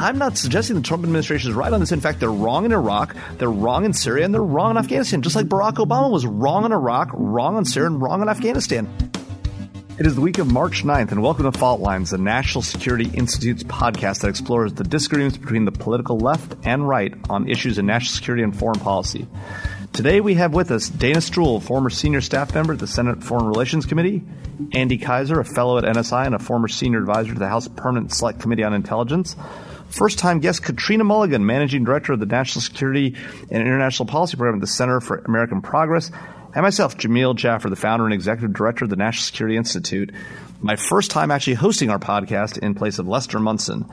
I'm not suggesting the Trump administration is right on this. In fact, they're wrong in Iraq, they're wrong in Syria, and they're wrong in Afghanistan, just like Barack Obama was wrong in Iraq, wrong in Syria, and wrong in Afghanistan. It is the week of March 9th, and welcome to Fault Lines, the National Security Institute's podcast that explores the disagreements between the political left and right on issues in national security and foreign policy. Today we have with us Dana Stroul, former senior staff member at the Senate Foreign Relations Committee, Andy Keiser, a fellow at NSI and a former senior advisor to the House Permanent Select Committee on Intelligence, first time guest Katrina Mulligan, managing director of the National Security and International Policy Program at the Center for American Progress, and myself, Jamil Jaffer, the founder and executive director of the National Security Institute. My first time actually hosting our podcast in place of Lester Munson.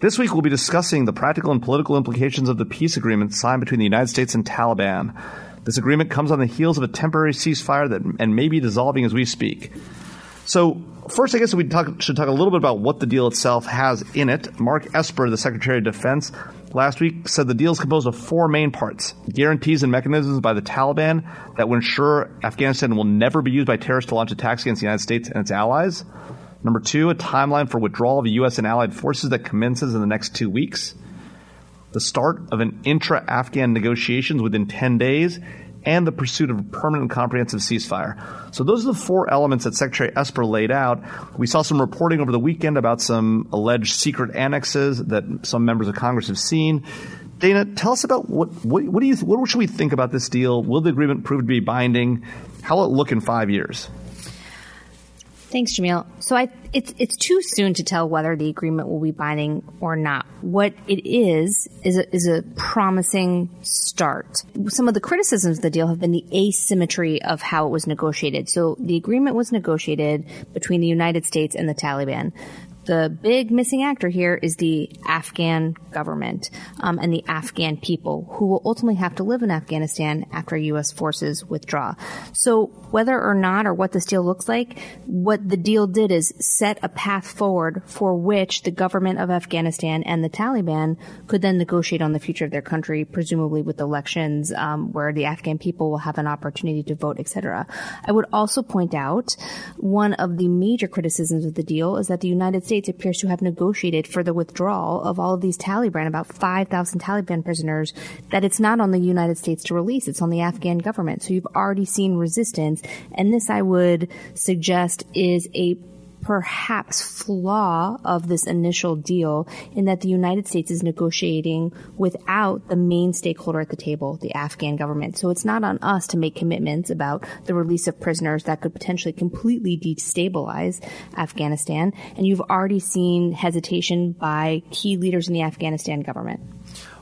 This week, we'll be discussing the practical and political implications of the peace agreement signed between the United States and Taliban. This agreement comes on the heels of a temporary ceasefire that and may be dissolving as we speak. So, first, I guess we talk, should talk a little bit about what the deal itself has in it. Mark Esper, the Secretary of Defense, last week said the deal is composed of four main parts guarantees and mechanisms by the Taliban that will ensure Afghanistan will never be used by terrorists to launch attacks against the United States and its allies. Number two, a timeline for withdrawal of U.S. and allied forces that commences in the next two weeks. The start of an intra Afghan negotiations within 10 days, and the pursuit of a permanent comprehensive ceasefire. So those are the four elements that Secretary Esper laid out. We saw some reporting over the weekend about some alleged secret annexes that some members of Congress have seen. Dana, tell us about what, what, what do you what should we think about this deal? Will the agreement prove to be binding? How will it look in five years? Thanks, Jamil. So I, it's it's too soon to tell whether the agreement will be binding or not. What it is is a, is a promising start. Some of the criticisms of the deal have been the asymmetry of how it was negotiated. So the agreement was negotiated between the United States and the Taliban the big missing actor here is the Afghan government um, and the Afghan people who will ultimately have to live in Afghanistan after U.S. forces withdraw. So whether or not or what this deal looks like, what the deal did is set a path forward for which the government of Afghanistan and the Taliban could then negotiate on the future of their country, presumably with elections um, where the Afghan people will have an opportunity to vote, etc. I would also point out one of the major criticisms of the deal is that the United States States appears to have negotiated for the withdrawal of all of these Taliban, about 5,000 Taliban prisoners, that it's not on the United States to release, it's on the Afghan government. So you've already seen resistance. And this, I would suggest, is a perhaps flaw of this initial deal in that the United States is negotiating without the main stakeholder at the table, the Afghan government. So it's not on us to make commitments about the release of prisoners that could potentially completely destabilize Afghanistan. And you've already seen hesitation by key leaders in the Afghanistan government.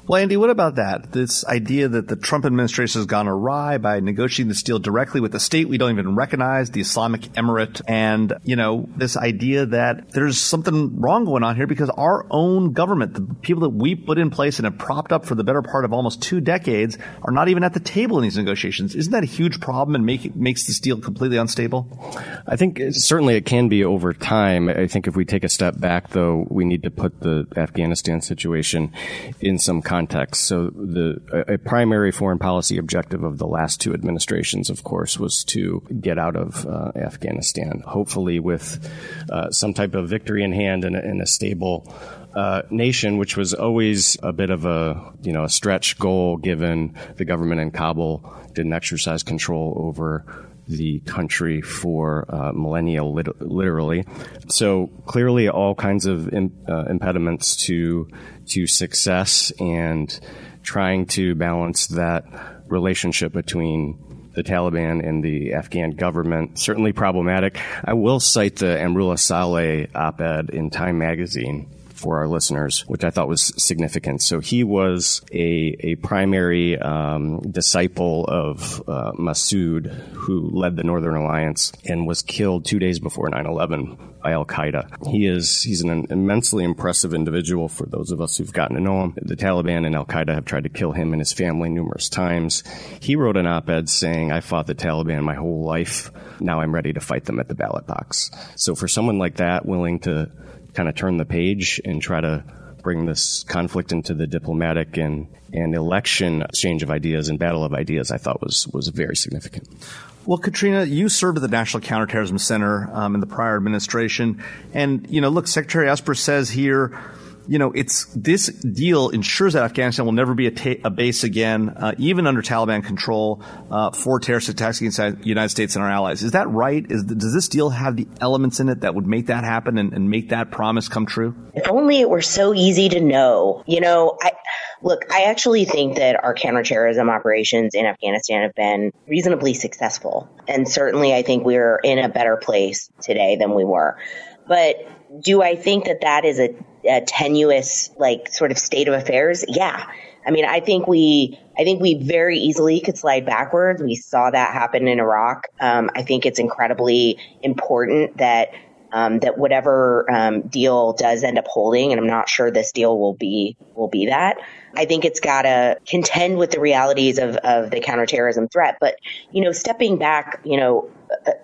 Well, Andy, what about that? This idea that the Trump administration has gone awry by negotiating this deal directly with a state we don't even recognize, the Islamic Emirate, and, you know, this idea that there's something wrong going on here because our own government, the people that we put in place and have propped up for the better part of almost two decades, are not even at the table in these negotiations. Isn't that a huge problem and make, makes this deal completely unstable? I think certainly it can be over time. I think if we take a step back, though, we need to put the Afghanistan situation in some context context. So the a primary foreign policy objective of the last two administrations, of course, was to get out of uh, Afghanistan, hopefully with uh, some type of victory in hand and a, and a stable uh, nation, which was always a bit of a you know a stretch goal given the government in Kabul didn't exercise control over the country for uh, millennia, lit- literally. So clearly, all kinds of uh, impediments to to success and trying to balance that relationship between the Taliban and the Afghan government. Certainly problematic. I will cite the Amrullah Saleh op-ed in Time magazine for our listeners, which I thought was significant. So he was a, a primary um, disciple of uh, Massoud, who led the Northern Alliance and was killed two days before 9 11 by Al Qaeda. He is he's an immensely impressive individual for those of us who've gotten to know him. The Taliban and Al Qaeda have tried to kill him and his family numerous times. He wrote an op-ed saying, "I fought the Taliban my whole life. Now I'm ready to fight them at the ballot box." So for someone like that, willing to kind of turn the page and try to bring this conflict into the diplomatic and, and election exchange of ideas and battle of ideas, I thought was, was very significant. Well, Katrina, you served at the National Counterterrorism Center um, in the prior administration. And, you know, look, Secretary Esper says here you know, it's this deal ensures that Afghanistan will never be a, ta- a base again, uh, even under Taliban control, uh, for terrorist attacks against the United States and our allies. Is that right? Is, does this deal have the elements in it that would make that happen and, and make that promise come true? If only it were so easy to know. You know, I look. I actually think that our counterterrorism operations in Afghanistan have been reasonably successful, and certainly I think we're in a better place today than we were. But do I think that that is a, a tenuous, like, sort of state of affairs? Yeah. I mean, I think we, I think we very easily could slide backwards. We saw that happen in Iraq. Um, I think it's incredibly important that um, that whatever um, deal does end up holding, and I'm not sure this deal will be will be that. I think it's got to contend with the realities of, of the counterterrorism threat. But you know, stepping back, you know,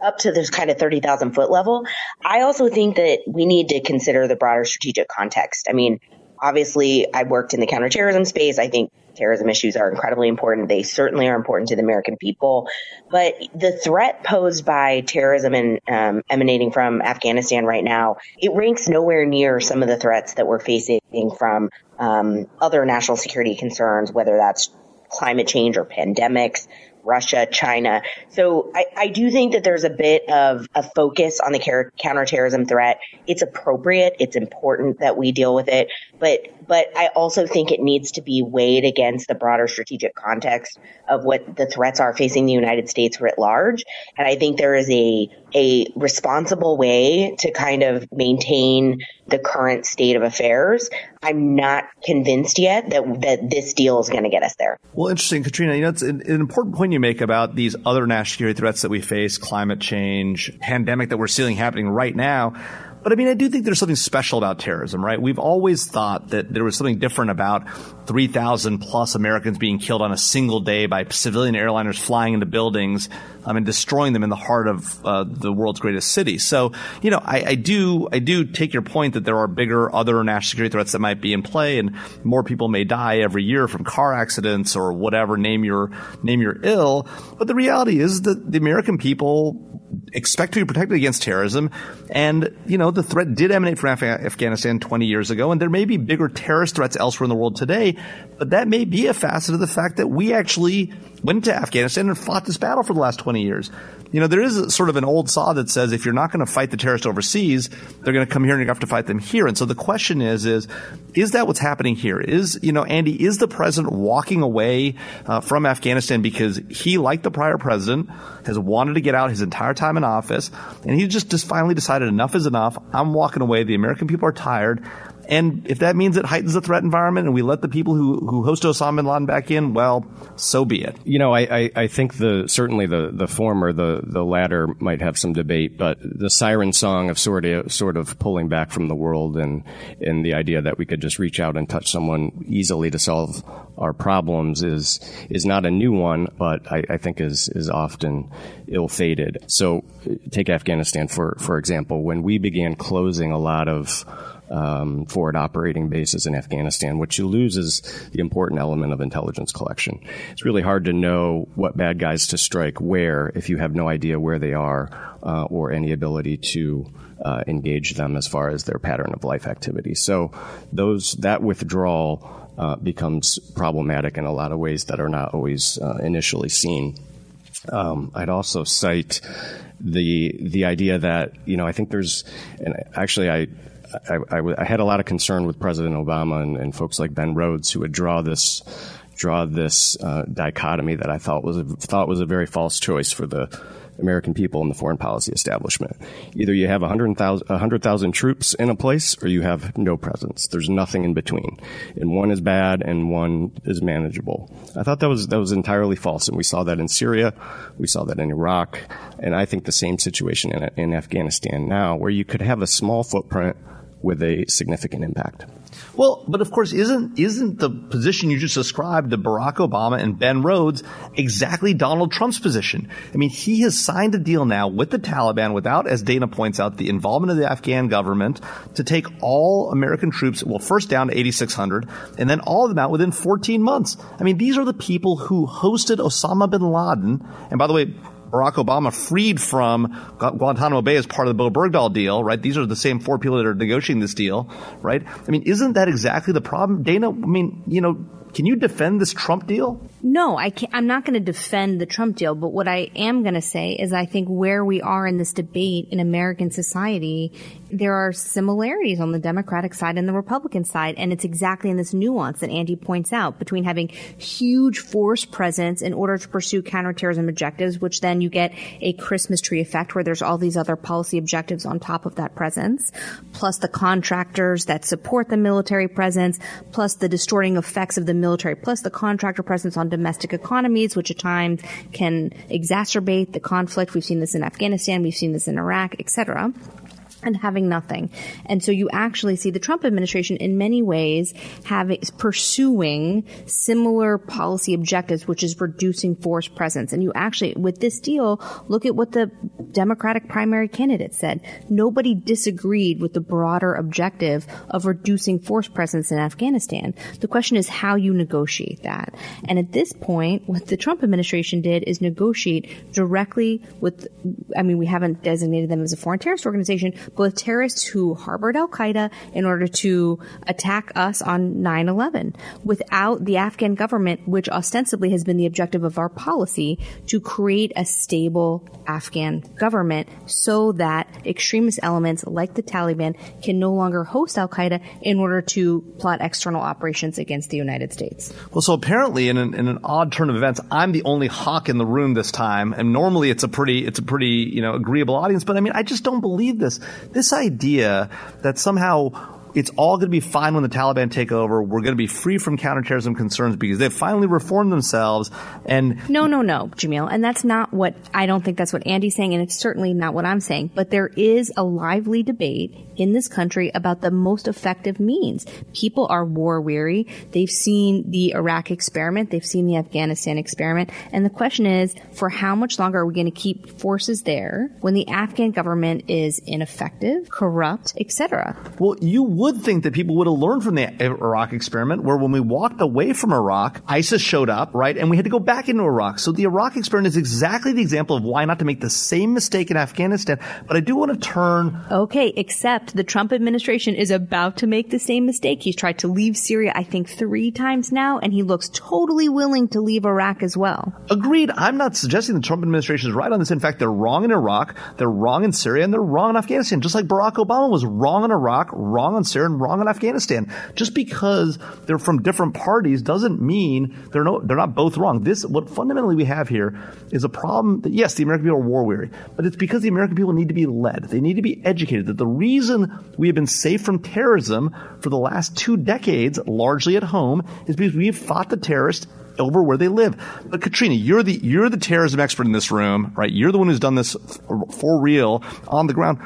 up to this kind of 30,000 foot level, I also think that we need to consider the broader strategic context. I mean, obviously, I worked in the counterterrorism space. I think terrorism issues are incredibly important. They certainly are important to the American people. But the threat posed by terrorism and um, emanating from Afghanistan right now, it ranks nowhere near some of the threats that we're facing from um, other national security concerns, whether that's climate change or pandemics, Russia, China. So I, I do think that there's a bit of a focus on the counterterrorism threat. It's appropriate. It's important that we deal with it. But, but I also think it needs to be weighed against the broader strategic context of what the threats are facing the United States writ large. And I think there is a, a responsible way to kind of maintain the current state of affairs. I'm not convinced yet that that this deal is going to get us there. Well, interesting, Katrina. You know, it's an, an, important point you make about these other national security threats that we face: climate change, pandemic that we're seeing happening right now. But I mean, I do think there's something special about terrorism, right? We've always thought that there was something different about 3,000 plus Americans being killed on a single day by civilian airliners flying into buildings um, and destroying them in the heart of uh, the world's greatest city. So, you know, I, I, do, I do take your point that there are bigger other national security threats that might be in play, and more people may die every year from car accidents or whatever. Name your, name your ill. But the reality is that the American people expect to be protected against terrorism. And, you know, the threat did emanate from Af- Afghanistan 20 years ago, and there may be bigger terrorist threats elsewhere in the world today, but that may be a facet of the fact that we actually went to Afghanistan and fought this battle for the last 20 years. You know, there is sort of an old saw that says if you're not going to fight the terrorists overseas, they're going to come here and you have to fight them here. And so the question is, is, is that what's happening here? Is, you know, Andy, is the president walking away uh, from Afghanistan because he, like the prior president, has wanted to get out his entire time in office and he just, just finally decided enough is enough. I'm walking away. The American people are tired. And if that means it heightens the threat environment and we let the people who, who host Osama bin Laden back in, well, so be it. You know, I, I, I, think the certainly the, the former, the, the latter might have some debate, but the siren song of sort of sort of pulling back from the world and and the idea that we could just reach out and touch someone easily to solve our problems is is not a new one, but I, I think is is often ill fated. So uh, take Afghanistan for for example. When we began closing a lot of um, forward operating bases in Afghanistan. What you lose is the important element of intelligence collection. It's really hard to know what bad guys to strike where if you have no idea where they are uh, or any ability to uh, engage them as far as their pattern of life activity. So those that withdrawal uh, becomes problematic in a lot of ways that are not always uh, initially seen. Um, I'd also cite the the idea that you know I think there's and actually I I, I, I, had a lot of concern with President Obama and, and, folks like Ben Rhodes who would draw this draw this uh, dichotomy that I thought was a, thought was a very false choice for the American people and the foreign policy establishment. Either you have 100,000 100, troops in a place or you have no presence. There's nothing in between. And one is bad and one is manageable. I thought that was, that was entirely false. And we saw that in Syria. We saw that in Iraq. And I think the same situation in, in Afghanistan now where you could have a small footprint with a significant impact. Well, but of course, isn't isn't the position you just described to Barack Obama and Ben Rhodes exactly Donald Trump's position? I mean, he has signed a deal now with the Taliban without, as Dana points out, the involvement of the Afghan government to take all American troops, well, first down to 8,600, and then all of them out within 14 months. I mean, these are the people who hosted Osama bin Laden. And by the way, Barack Obama freed from Guantanamo Bay as part of the Bowe Bergdahl deal, right? These are the same four people that are negotiating this deal, right? I mean, isn't that exactly the problem? Dana, I mean, you know, can you defend this Trump deal? No, I can't, I'm not going to defend the Trump deal, but what I am going to say is I think where we are in this debate in American society, there are similarities on the Democratic side and the Republican side, and it's exactly in this nuance that Andy points out between having huge force presence in order to pursue counterterrorism objectives, which then you get a Christmas tree effect where there's all these other policy objectives on top of that presence, plus the contractors that support the military presence, plus the distorting effects of the military, plus the contractor presence on domestic economies, which at times can exacerbate the conflict. We've seen this in Afghanistan, we've seen this in Iraq, etc and having nothing. And so you actually see the Trump administration in many ways having pursuing similar policy objectives, which is reducing force presence. And you actually, with this deal, look at what the Democratic primary candidate said. Nobody disagreed with the broader objective of reducing force presence in Afghanistan. The question is how you negotiate that. And at this point, what the Trump administration did is negotiate directly with, I mean, we haven't designated them as a foreign terrorist organization, with terrorists who harbored Al Qaeda in order to attack us on 9-11 without the Afghan government, which ostensibly has been the objective of our policy to create a stable Afghan government so that extremist elements like the Taliban can no longer host Al Qaeda in order to plot external operations against the United States. Well, so apparently in an, in an odd turn of events, I'm the only hawk in the room this time. And normally it's a pretty, it's a pretty, you know, agreeable audience. But I mean, I just don't believe this this idea that somehow it's all going to be fine when the Taliban take over. We're going to be free from counterterrorism concerns because they've finally reformed themselves. And no, no, no, Jamil. And that's not what I don't think that's what Andy's saying, and it's certainly not what I'm saying. But there is a lively debate in this country about the most effective means. People are war weary. They've seen the Iraq experiment. They've seen the Afghanistan experiment. And the question is, for how much longer are we going to keep forces there when the Afghan government is ineffective, corrupt, etc.? Well, you would think that people would have learned from the Iraq experiment, where when we walked away from Iraq, ISIS showed up, right? And we had to go back into Iraq. So the Iraq experiment is exactly the example of why not to make the same mistake in Afghanistan. But I do want to turn. Okay, except the Trump administration is about to make the same mistake. He's tried to leave Syria, I think, three times now, and he looks totally willing to leave Iraq as well. Agreed. I'm not suggesting the Trump administration is right on this. In fact, they're wrong in Iraq, they're wrong in Syria, and they're wrong in Afghanistan. Just like Barack Obama was wrong in Iraq, wrong in And wrong in Afghanistan. Just because they're from different parties doesn't mean they're no they're not both wrong. This what fundamentally we have here is a problem that yes, the American people are war weary, but it's because the American people need to be led. They need to be educated. That the reason we have been safe from terrorism for the last two decades, largely at home, is because we have fought the terrorists over where they live. But Katrina, you're the you're the terrorism expert in this room, right? You're the one who's done this for real on the ground.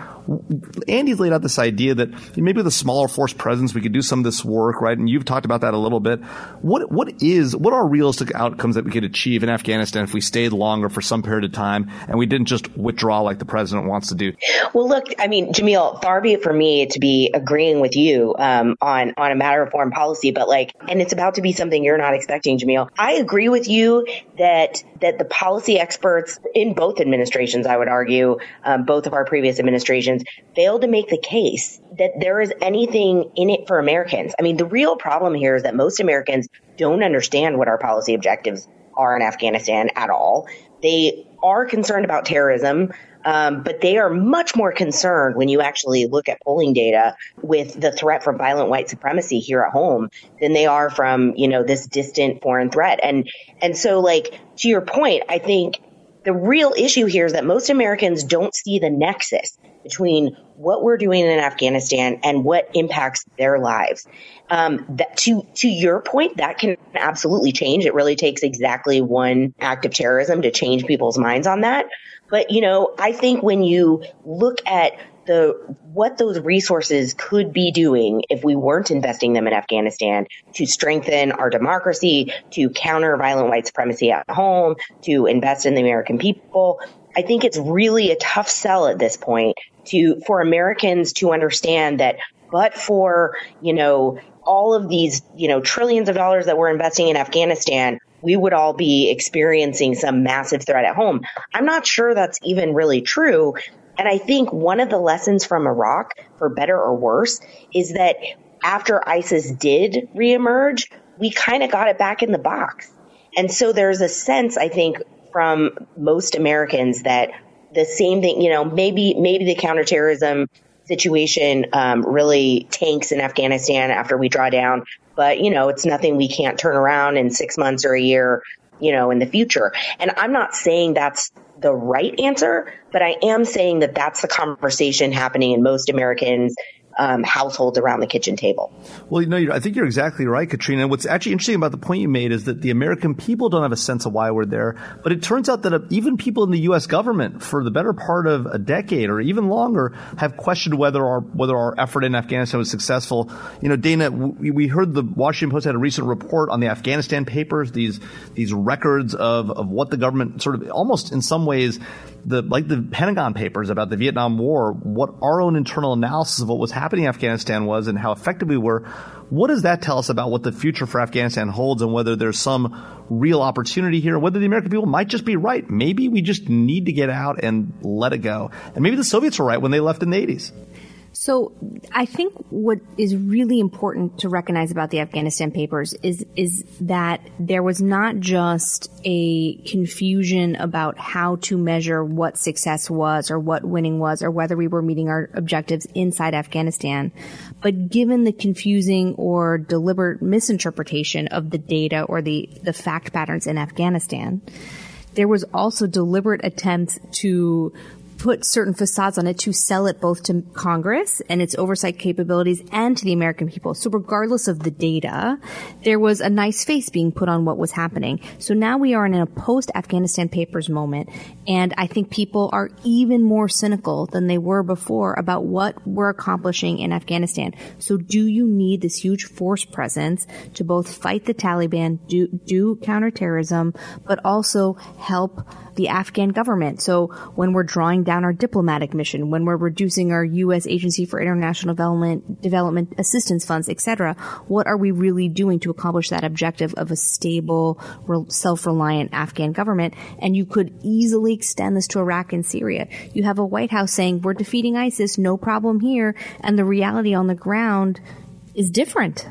Andy's laid out this idea that maybe with a smaller force presence, we could do some of this work, right? And you've talked about that a little bit. What what is what are realistic outcomes that we could achieve in Afghanistan if we stayed longer for some period of time and we didn't just withdraw like the president wants to do? Well, look, I mean, Jamil, far be it for me to be agreeing with you um, on on a matter of foreign policy, but like, and it's about to be something you're not expecting, Jamil. I agree with you that that the policy experts in both administrations, I would argue, um, both of our previous administrations, failed to make the case that there is anything in it for Americans. I mean, the real problem here is that most Americans don't understand what our policy objectives are in Afghanistan at all. They are concerned about terrorism, um, but they are much more concerned when you actually look at polling data with the threat from violent white supremacy here at home than they are from you know this distant foreign threat. And and so like to your point, I think the real issue here is that most Americans don't see the nexus between what we're doing in Afghanistan and what impacts their lives. Um, that to to your point, that can absolutely change. It really takes exactly one act of terrorism to change people's minds on that. But you know, I think when you look at the what those resources could be doing if we weren't investing them in Afghanistan to strengthen our democracy, to counter violent white supremacy at home, to invest in the American people. I think it's really a tough sell at this point to for Americans to understand that but for, you know, all of these, you know, trillions of dollars that we're investing in Afghanistan, we would all be experiencing some massive threat at home. I'm not sure that's even really true. And I think one of the lessons from Iraq, for better or worse, is that after ISIS did reemerge, we kind of got it back in the box. And so there's a sense, I think, from most Americans that the same thing, you know, maybe maybe the counterterrorism situation um, really tanks in Afghanistan after we draw down, but you know, it's nothing we can't turn around in six months or a year, you know, in the future. And I'm not saying that's the right answer, but I am saying that that's the conversation happening in most Americans um, households around the kitchen table. Well, you know, I think you're exactly right, Katrina. What's actually interesting about the point you made is that the American people don't have a sense of why we're there. But it turns out that uh, even people in the U.S. government, for the better part of a decade or even longer, have questioned whether our whether our effort in Afghanistan was successful. You know, Dana, we, we heard the Washington Post had a recent report on the Afghanistan papers. These these records of of what the government sort of almost in some ways the like the Pentagon papers about the Vietnam War, what our own internal analysis of what was happening in Afghanistan was and how effective we were. What does that tell us about what the future for Afghanistan holds and whether there's some real opportunity here, whether the American people might just be right. Maybe we just need to get out and let it go. And maybe the Soviets were right when they left in the 80s. So I think what is really important to recognize about the Afghanistan papers is is that there was not just a confusion about how to measure what success was or what winning was or whether we were meeting our objectives inside Afghanistan, but given the confusing or deliberate misinterpretation of the data or the the fact patterns in Afghanistan, there was also deliberate attempts to put certain facades on it to sell it both to Congress and its oversight capabilities and to the American people. So regardless of the data, there was a nice face being put on what was happening. So now we are in a post Afghanistan papers moment. And I think people are even more cynical than they were before about what we're accomplishing in Afghanistan. So do you need this huge force presence to both fight the Taliban, do, do counterterrorism, but also help the Afghan government. So when we're drawing down our diplomatic mission, when we're reducing our U.S. Agency for International Development, Development Assistance funds, etc., what are we really doing to accomplish that objective of a stable, self-reliant Afghan government? And you could easily extend this to Iraq and Syria. You have a White House saying we're defeating ISIS, no problem here, and the reality on the ground is different.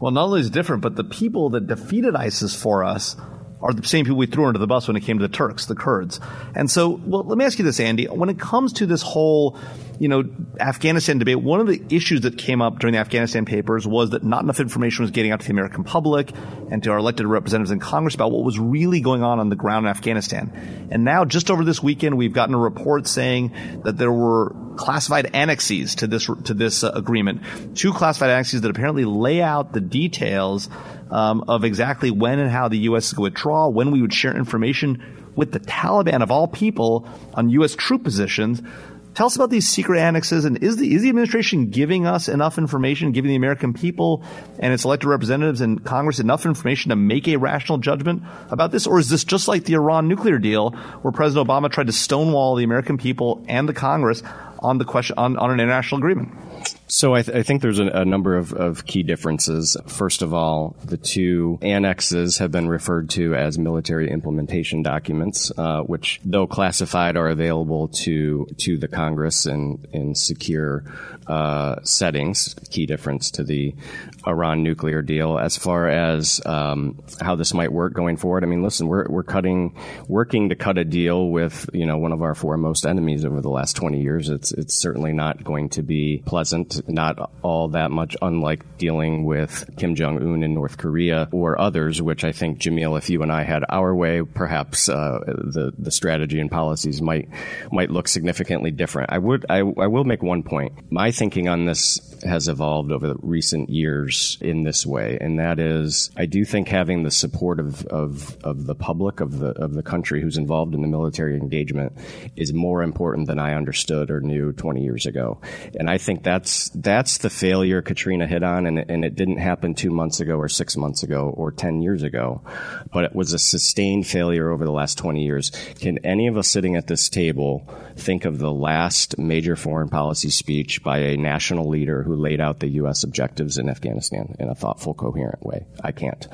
Well, not only is different, but the people that defeated ISIS for us are the same people we threw under the bus when it came to the Turks, the Kurds. And so, well, let me ask you this, Andy. When it comes to this whole, you know, Afghanistan debate, one of the issues that came up during the Afghanistan papers was that not enough information was getting out to the American public and to our elected representatives in Congress about what was really going on on the ground in Afghanistan. And now, just over this weekend, we've gotten a report saying that there were classified annexes to this to this uh, agreement, two classified annexes that apparently lay out the details um, of exactly when and how the U.S. would withdraw, when we would share information with the Taliban of all people on U.S. troop positions. Tell us about these secret annexes, and is the is the administration giving us enough information, giving the American people and its elected representatives in Congress enough information to make a rational judgment about this, or is this just like the Iran nuclear deal, where President Obama tried to stonewall the American people and the Congress on the question on, on an international agreement? So I, th- I think there's a, a number of, of, key differences. First of all, the two annexes have been referred to as military implementation documents, uh, which, though classified, are available to to the Congress in in secure uh, settings. Key difference to the Iran nuclear deal. As far as um, how this might work going forward, I mean, listen, we're we're cutting, working to cut a deal with you know one of our foremost enemies over the last 20 years. It's it's certainly not going to be pleasant not all that much unlike dealing with Kim Jong Un in North Korea or others, which I think Jamil, if you and I had our way, perhaps uh, the the strategy and policies might might look significantly different. I would I, I will make one point. My thinking on this has evolved over the recent years in this way, and that is I do think having the support of, of, of the public of the of the country who's involved in the military engagement is more important than I understood or knew 20 years ago, and I think that's that's the failure Katrina hit on, and and it didn't happen two months ago or six months ago or ten years ago, but it was a sustained failure over the last twenty years. Can any of us sitting at this table think of the last major foreign policy speech by a national leader who laid out the U.S. objectives in Afghanistan in a thoughtful, coherent way? I can't.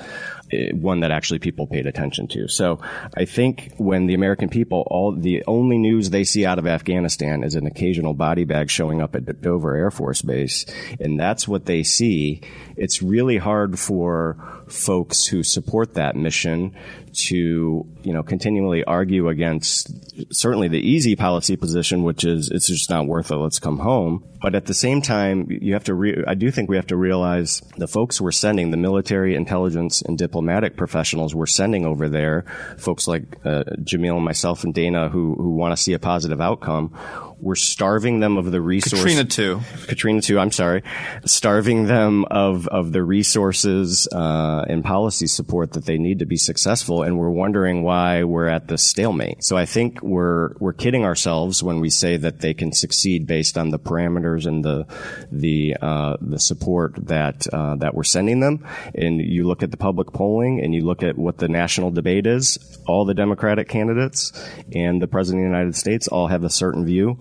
Uh, one that actually people paid attention to. So I think when the American people, all the only news they see out of Afghanistan is an occasional body bag showing up at Dover Air Force Base, and that's what they see. It's really hard for folks who support that mission to, you know, continually argue against certainly the easy policy position, which is it's just not worth it. Let's come home. But at the same time, you have to. Re- I do think we have to realize the folks we're sending, the military, intelligence, and diplomatic professionals we're sending over there, folks like uh, Jamil, myself, and Dana, who who want to see a positive outcome we're starving them of the resources. Katrina too. Katrina too. I'm sorry, starving them of of the resources uh, and policy support that they need to be successful, and we're wondering why we're at this stalemate. So I think we're we're kidding ourselves when we say that they can succeed based on the parameters and the the uh, the support that uh, that we're sending them. And you look at the public polling, and you look at what the national debate is. All the Democratic candidates and the President of the United States all have a certain view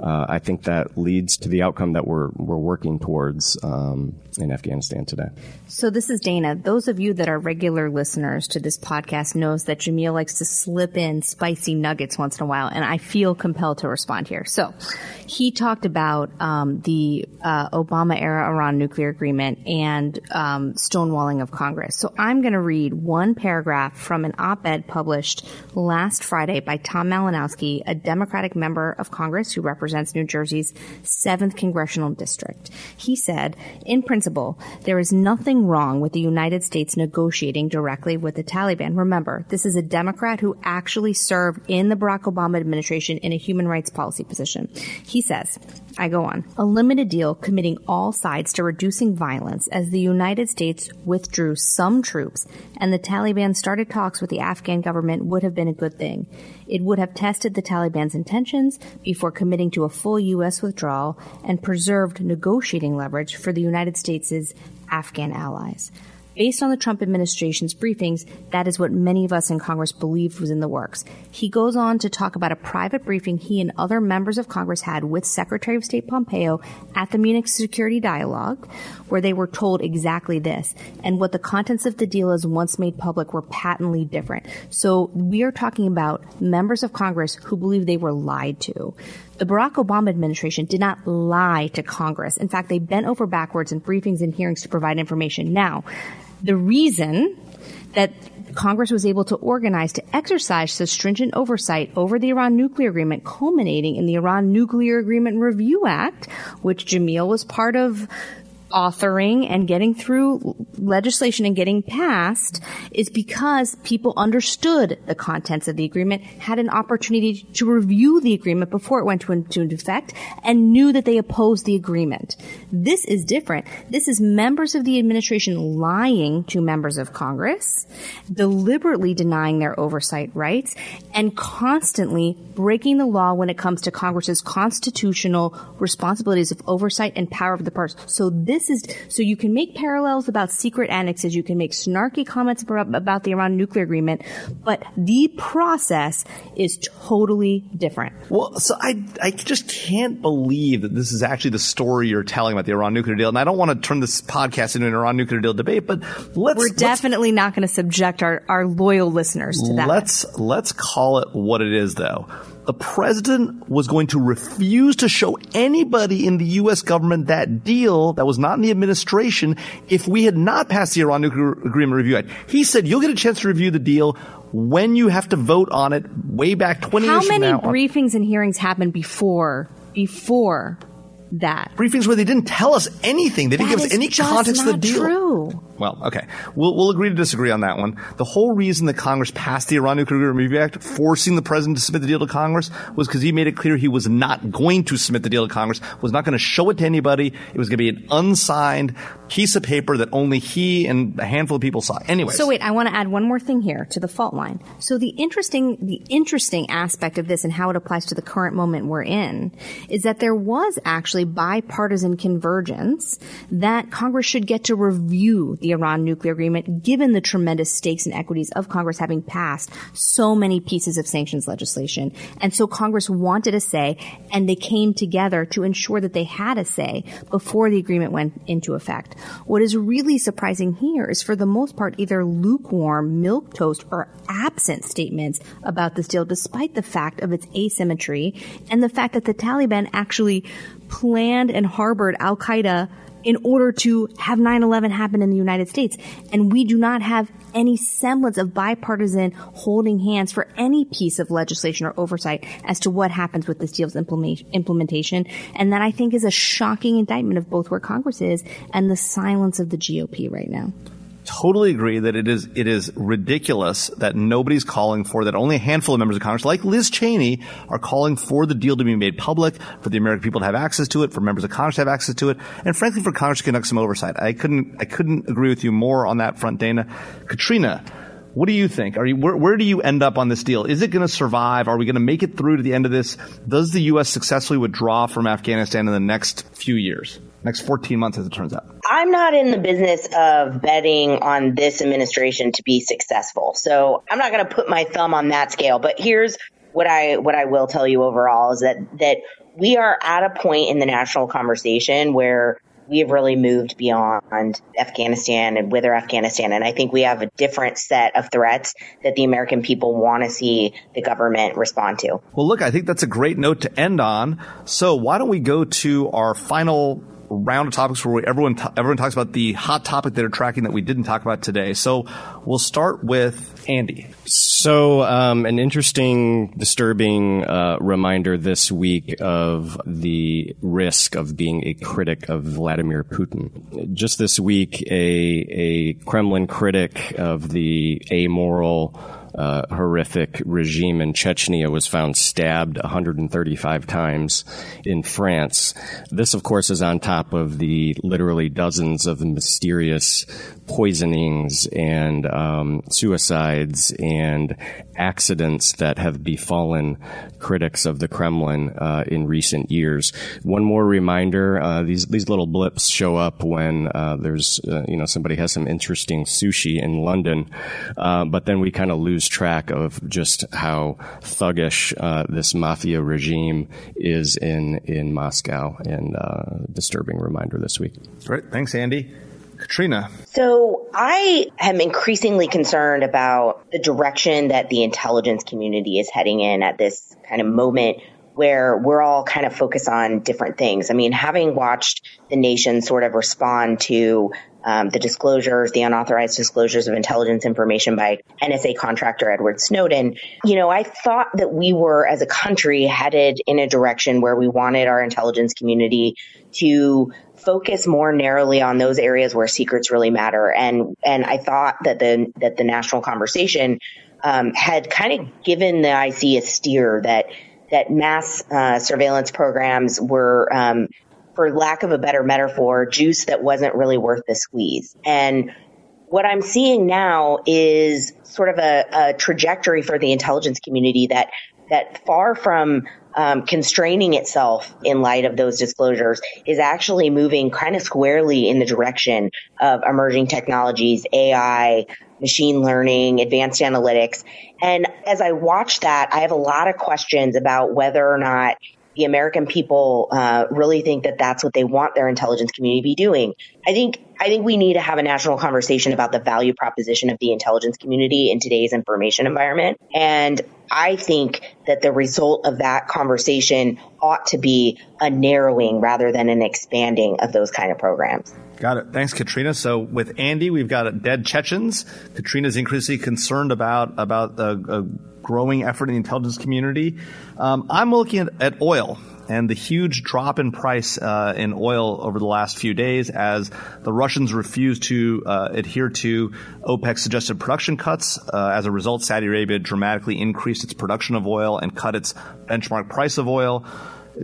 uh, I think that leads to the outcome that we're we're working towards um, in Afghanistan today. So this is Dana. Those of you that are regular listeners to this podcast knows that Jamil likes to slip in spicy nuggets once in a while, and I feel compelled to respond here. So he talked about um, the uh, Obama era Iran nuclear agreement and um, stonewalling of Congress. So I'm going to read one paragraph from an op-ed published last Friday by Tom Malinowski, a Democratic member of Congress who represents New Jersey's 7th congressional district. He said, in principle, there is nothing wrong with the United States negotiating directly with the Taliban. Remember, this is a Democrat who actually served in the Barack Obama administration in a human rights policy position. He says, I go on. A limited deal committing all sides to reducing violence as the United States withdrew some troops and the Taliban started talks with the Afghan government would have been a good thing. It would have tested the Taliban's intentions before committing to a full U.S. withdrawal and preserved negotiating leverage for the United States' Afghan allies. Based on the Trump administration's briefings, that is what many of us in Congress believed was in the works. He goes on to talk about a private briefing he and other members of Congress had with Secretary of State Pompeo at the Munich Security Dialogue, where they were told exactly this. And what the contents of the deal is once made public were patently different. So we are talking about members of Congress who believe they were lied to. The Barack Obama administration did not lie to Congress. In fact, they bent over backwards in briefings and hearings to provide information. Now, the reason that Congress was able to organize to exercise such stringent oversight over the Iran nuclear agreement, culminating in the Iran Nuclear Agreement Review Act, which Jamil was part of authoring and getting through legislation and getting passed is because people understood the contents of the agreement, had an opportunity to review the agreement before it went into effect, and knew that they opposed the agreement. This is different. This is members of the administration lying to members of Congress, deliberately denying their oversight rights, and constantly breaking the law when it comes to Congress's constitutional responsibilities of oversight and power of the purse. So this this is so you can make parallels about secret annexes, you can make snarky comments about the Iran nuclear agreement, but the process is totally different. Well, so I I just can't believe that this is actually the story you're telling about the Iran nuclear deal, and I don't want to turn this podcast into an Iran nuclear deal debate, but let's we're definitely let's, not going to subject our our loyal listeners to that. Let's let's call it what it is, though the president was going to refuse to show anybody in the U.S. government that deal that was not in the administration if we had not passed the Iran Nuclear Agreement Review Act. He said, you'll get a chance to review the deal when you have to vote on it way back 20 How years. How many briefings and hearings happened before, before that? Briefings where they didn't tell us anything. They didn't that give us any context of the deal. True. Well, okay. We'll, we'll agree to disagree on that one. The whole reason that Congress passed the Iran Nuclear Review Act, forcing the president to submit the deal to Congress, was because he made it clear he was not going to submit the deal to Congress, was not going to show it to anybody. It was going to be an unsigned piece of paper that only he and a handful of people saw. Anyway. So wait, I want to add one more thing here to the fault line. So the interesting, the interesting aspect of this and how it applies to the current moment we're in is that there was actually actually bipartisan convergence that Congress should get to review the Iran nuclear agreement given the tremendous stakes and equities of Congress having passed so many pieces of sanctions legislation. And so Congress wanted a say and they came together to ensure that they had a say before the agreement went into effect. What is really surprising here is for the most part either lukewarm, milk toast, or absent statements about this deal despite the fact of its asymmetry and the fact that the Taliban actually planned and harbored Al Qaeda in order to have 9-11 happen in the United States. And we do not have any semblance of bipartisan holding hands for any piece of legislation or oversight as to what happens with this deal's implementation. And that I think is a shocking indictment of both where Congress is and the silence of the GOP right now totally agree that it is it is ridiculous that nobody's calling for that. Only a handful of members of Congress, like Liz Cheney, are calling for the deal to be made public, for the American people to have access to it, for members of Congress to have access to it, and frankly, for Congress to conduct some oversight. I couldn't I couldn't agree with you more on that front, Dana. Katrina. What do you think? Are you where, where do you end up on this deal? Is it going to survive? Are we going to make it through to the end of this? Does the U.S. successfully withdraw from Afghanistan in the next few years? Next 14 months, as it turns out? I'm not in the business of betting on this administration to be successful. So I'm not going to put my thumb on that scale. But here's what I what I will tell you overall is that that we are at a point in the national conversation where we have really moved beyond Afghanistan and whether Afghanistan. And I think we have a different set of threats that the American people want to see the government respond to. Well, look, I think that's a great note to end on. So why don't we go to our final round of topics where everyone t- everyone talks about the hot topic that they're tracking that we didn't talk about today. So we'll start with Andy. So um, an interesting, disturbing uh, reminder this week of the risk of being a critic of Vladimir Putin. Just this week, a a Kremlin critic of the amoral uh, horrific regime in Chechnya was found stabbed 135 times in France. This, of course, is on top of the literally dozens of mysterious poisonings and um, suicides and accidents that have befallen critics of the Kremlin uh, in recent years. One more reminder: uh, these these little blips show up when uh, there's uh, you know somebody has some interesting sushi in London, uh, but then we kind of lose track of just how thuggish uh, this mafia regime is in in Moscow. And disturbing reminder this week. Great, thanks, Andy. Katrina. So I am increasingly concerned about the direction that the intelligence community is heading in at this kind of moment where we're all kind of focused on different things. I mean, having watched the nation sort of respond to um, the disclosures, the unauthorized disclosures of intelligence information by NSA contractor Edward Snowden, you know, I thought that we were as a country headed in a direction where we wanted our intelligence community to focus more narrowly on those areas where secrets really matter. And and I thought that the that the national conversation um, had kind of given the IC a steer that that mass uh, surveillance programs were, um, for lack of a better metaphor, juice that wasn't really worth the squeeze. And what I'm seeing now is sort of a, a trajectory for the intelligence community that that far from um, constraining itself in light of those disclosures is actually moving kind of squarely in the direction of emerging technologies, AI, machine learning, advanced analytics. And as I watch that, I have a lot of questions about whether or not the American people uh, really think that that's what they want their intelligence community to be doing. I think I think we need to have a national conversation about the value proposition of the intelligence community in today's information environment. And I think that the result of that conversation ought to be a narrowing rather than an expanding of those kind of programs. Got it. Thanks, Katrina. So with Andy, we've got dead Chechens. Katrina's increasingly concerned about about the growing effort in the intelligence community. Um, I'm looking at, at, oil and the huge drop in price uh, in oil over the last few days as the Russians refuse to uh, adhere to OPEC's suggested production cuts. Uh, as a result, Saudi Arabia dramatically increased its production of oil and cut its benchmark price of oil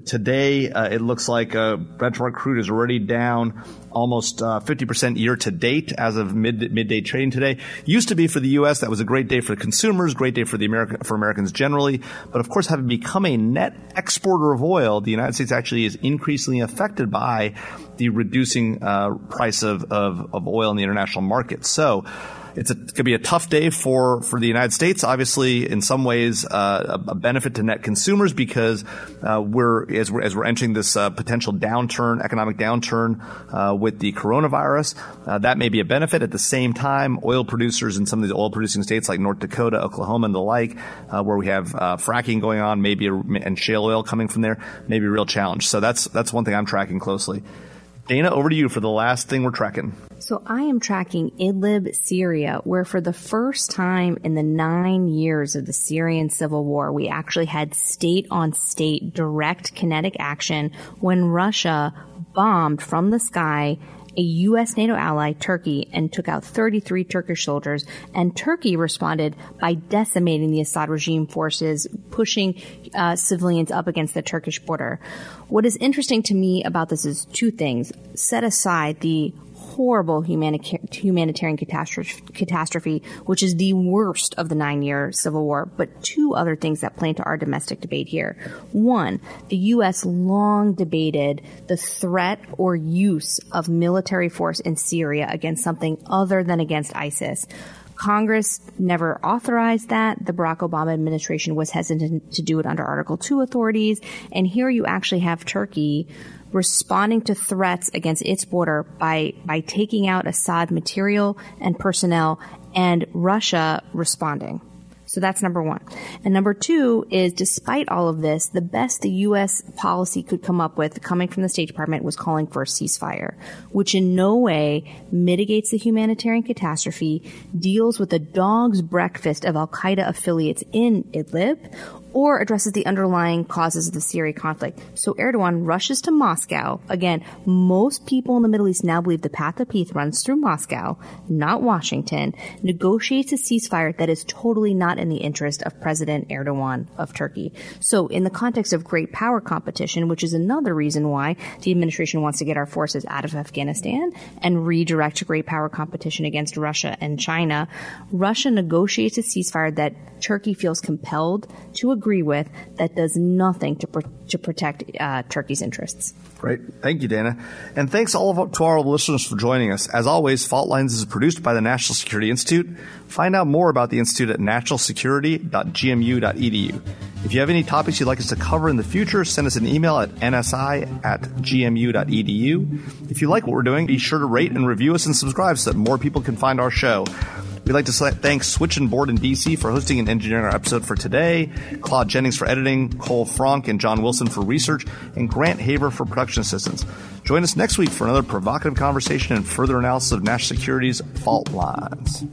Today, uh, it looks like uh, benchmark crude is already down almost uh, 50% year to date as of mid midday trading today. Used to be for the U.S. That was a great day for the consumers, great day for the American for Americans generally. But of course, having become a net exporter of oil, the United States actually is increasingly affected by the reducing uh, price of, of, of oil in the international market. So it's it could be a tough day for, for the United States. Obviously, in some ways, uh, a, a, benefit to net consumers because uh, we're as we're as we're entering this uh, potential downturn, economic downturn uh, with the coronavirus. Uh, that may be a benefit. At the same time, oil producers in some of these oil producing states like North Dakota, Oklahoma, and the like, uh, where we have fracking going on, maybe a, and shale oil coming from there, maybe a real challenge. So that's that's one thing I'm tracking closely. Dana, over to you for the last thing we're tracking. So I am tracking Idlib, Syria, where for the first time in the nine years of the Syrian civil war, we actually had state on state direct kinetic action when Russia bombed from the sky a U.S. NATO ally, Turkey, and took out 33 Turkish soldiers. And Turkey responded by decimating the Assad regime forces, pushing uh, civilians up against the Turkish border. What is interesting to me about this is two things. Set aside the horrible humanitarian catastrophe, which is the worst of the nine year civil war. But two other things that play into our domestic debate here. One, the U.S. long debated the threat or use of military force in Syria against something other than against ISIS. Congress never authorized that. The Barack Obama administration was hesitant to do it under Article 2 authorities. And here you actually have Turkey responding to threats against its border by, by taking out Assad material and personnel and Russia responding. So that's number one. And number two is despite all of this, the best the U.S. policy could come up with coming from the State Department was calling for a ceasefire, which in no way mitigates the humanitarian catastrophe, deals with the dog's breakfast of Al Qaeda affiliates in Idlib, or addresses the underlying causes of the Syria conflict. So Erdogan rushes to Moscow. Again, most people in the Middle East now believe the path of peace runs through Moscow, not Washington, negotiates a ceasefire that is totally not in the interest of President Erdogan of Turkey. So in the context of great power competition, which is another reason why the administration wants to get our forces out of Afghanistan and redirect great power competition against Russia and China, Russia negotiates a ceasefire that Turkey feels compelled to agree agree with that does nothing to, to protect uh, Turkey's interests. Great. Thank you, Dana. And thanks all of, to our listeners for joining us. As always, Fault Lines is produced by the National Security Institute. Find out more about the Institute at nationalsecurity.gmu.edu. If you have any topics you'd like us to cover in the future, send us an email at nsi at gmu.edu. If you like what we're doing, be sure to rate and review us and subscribe so that more people can find our show. We'd like to thank Switch and Board in DC for hosting and engineering our episode for today, Claude Jennings for editing, Cole Frank and John Wilson for research, and Grant Haver for production assistance. Join us next week for another provocative conversation and further analysis of national security's fault lines.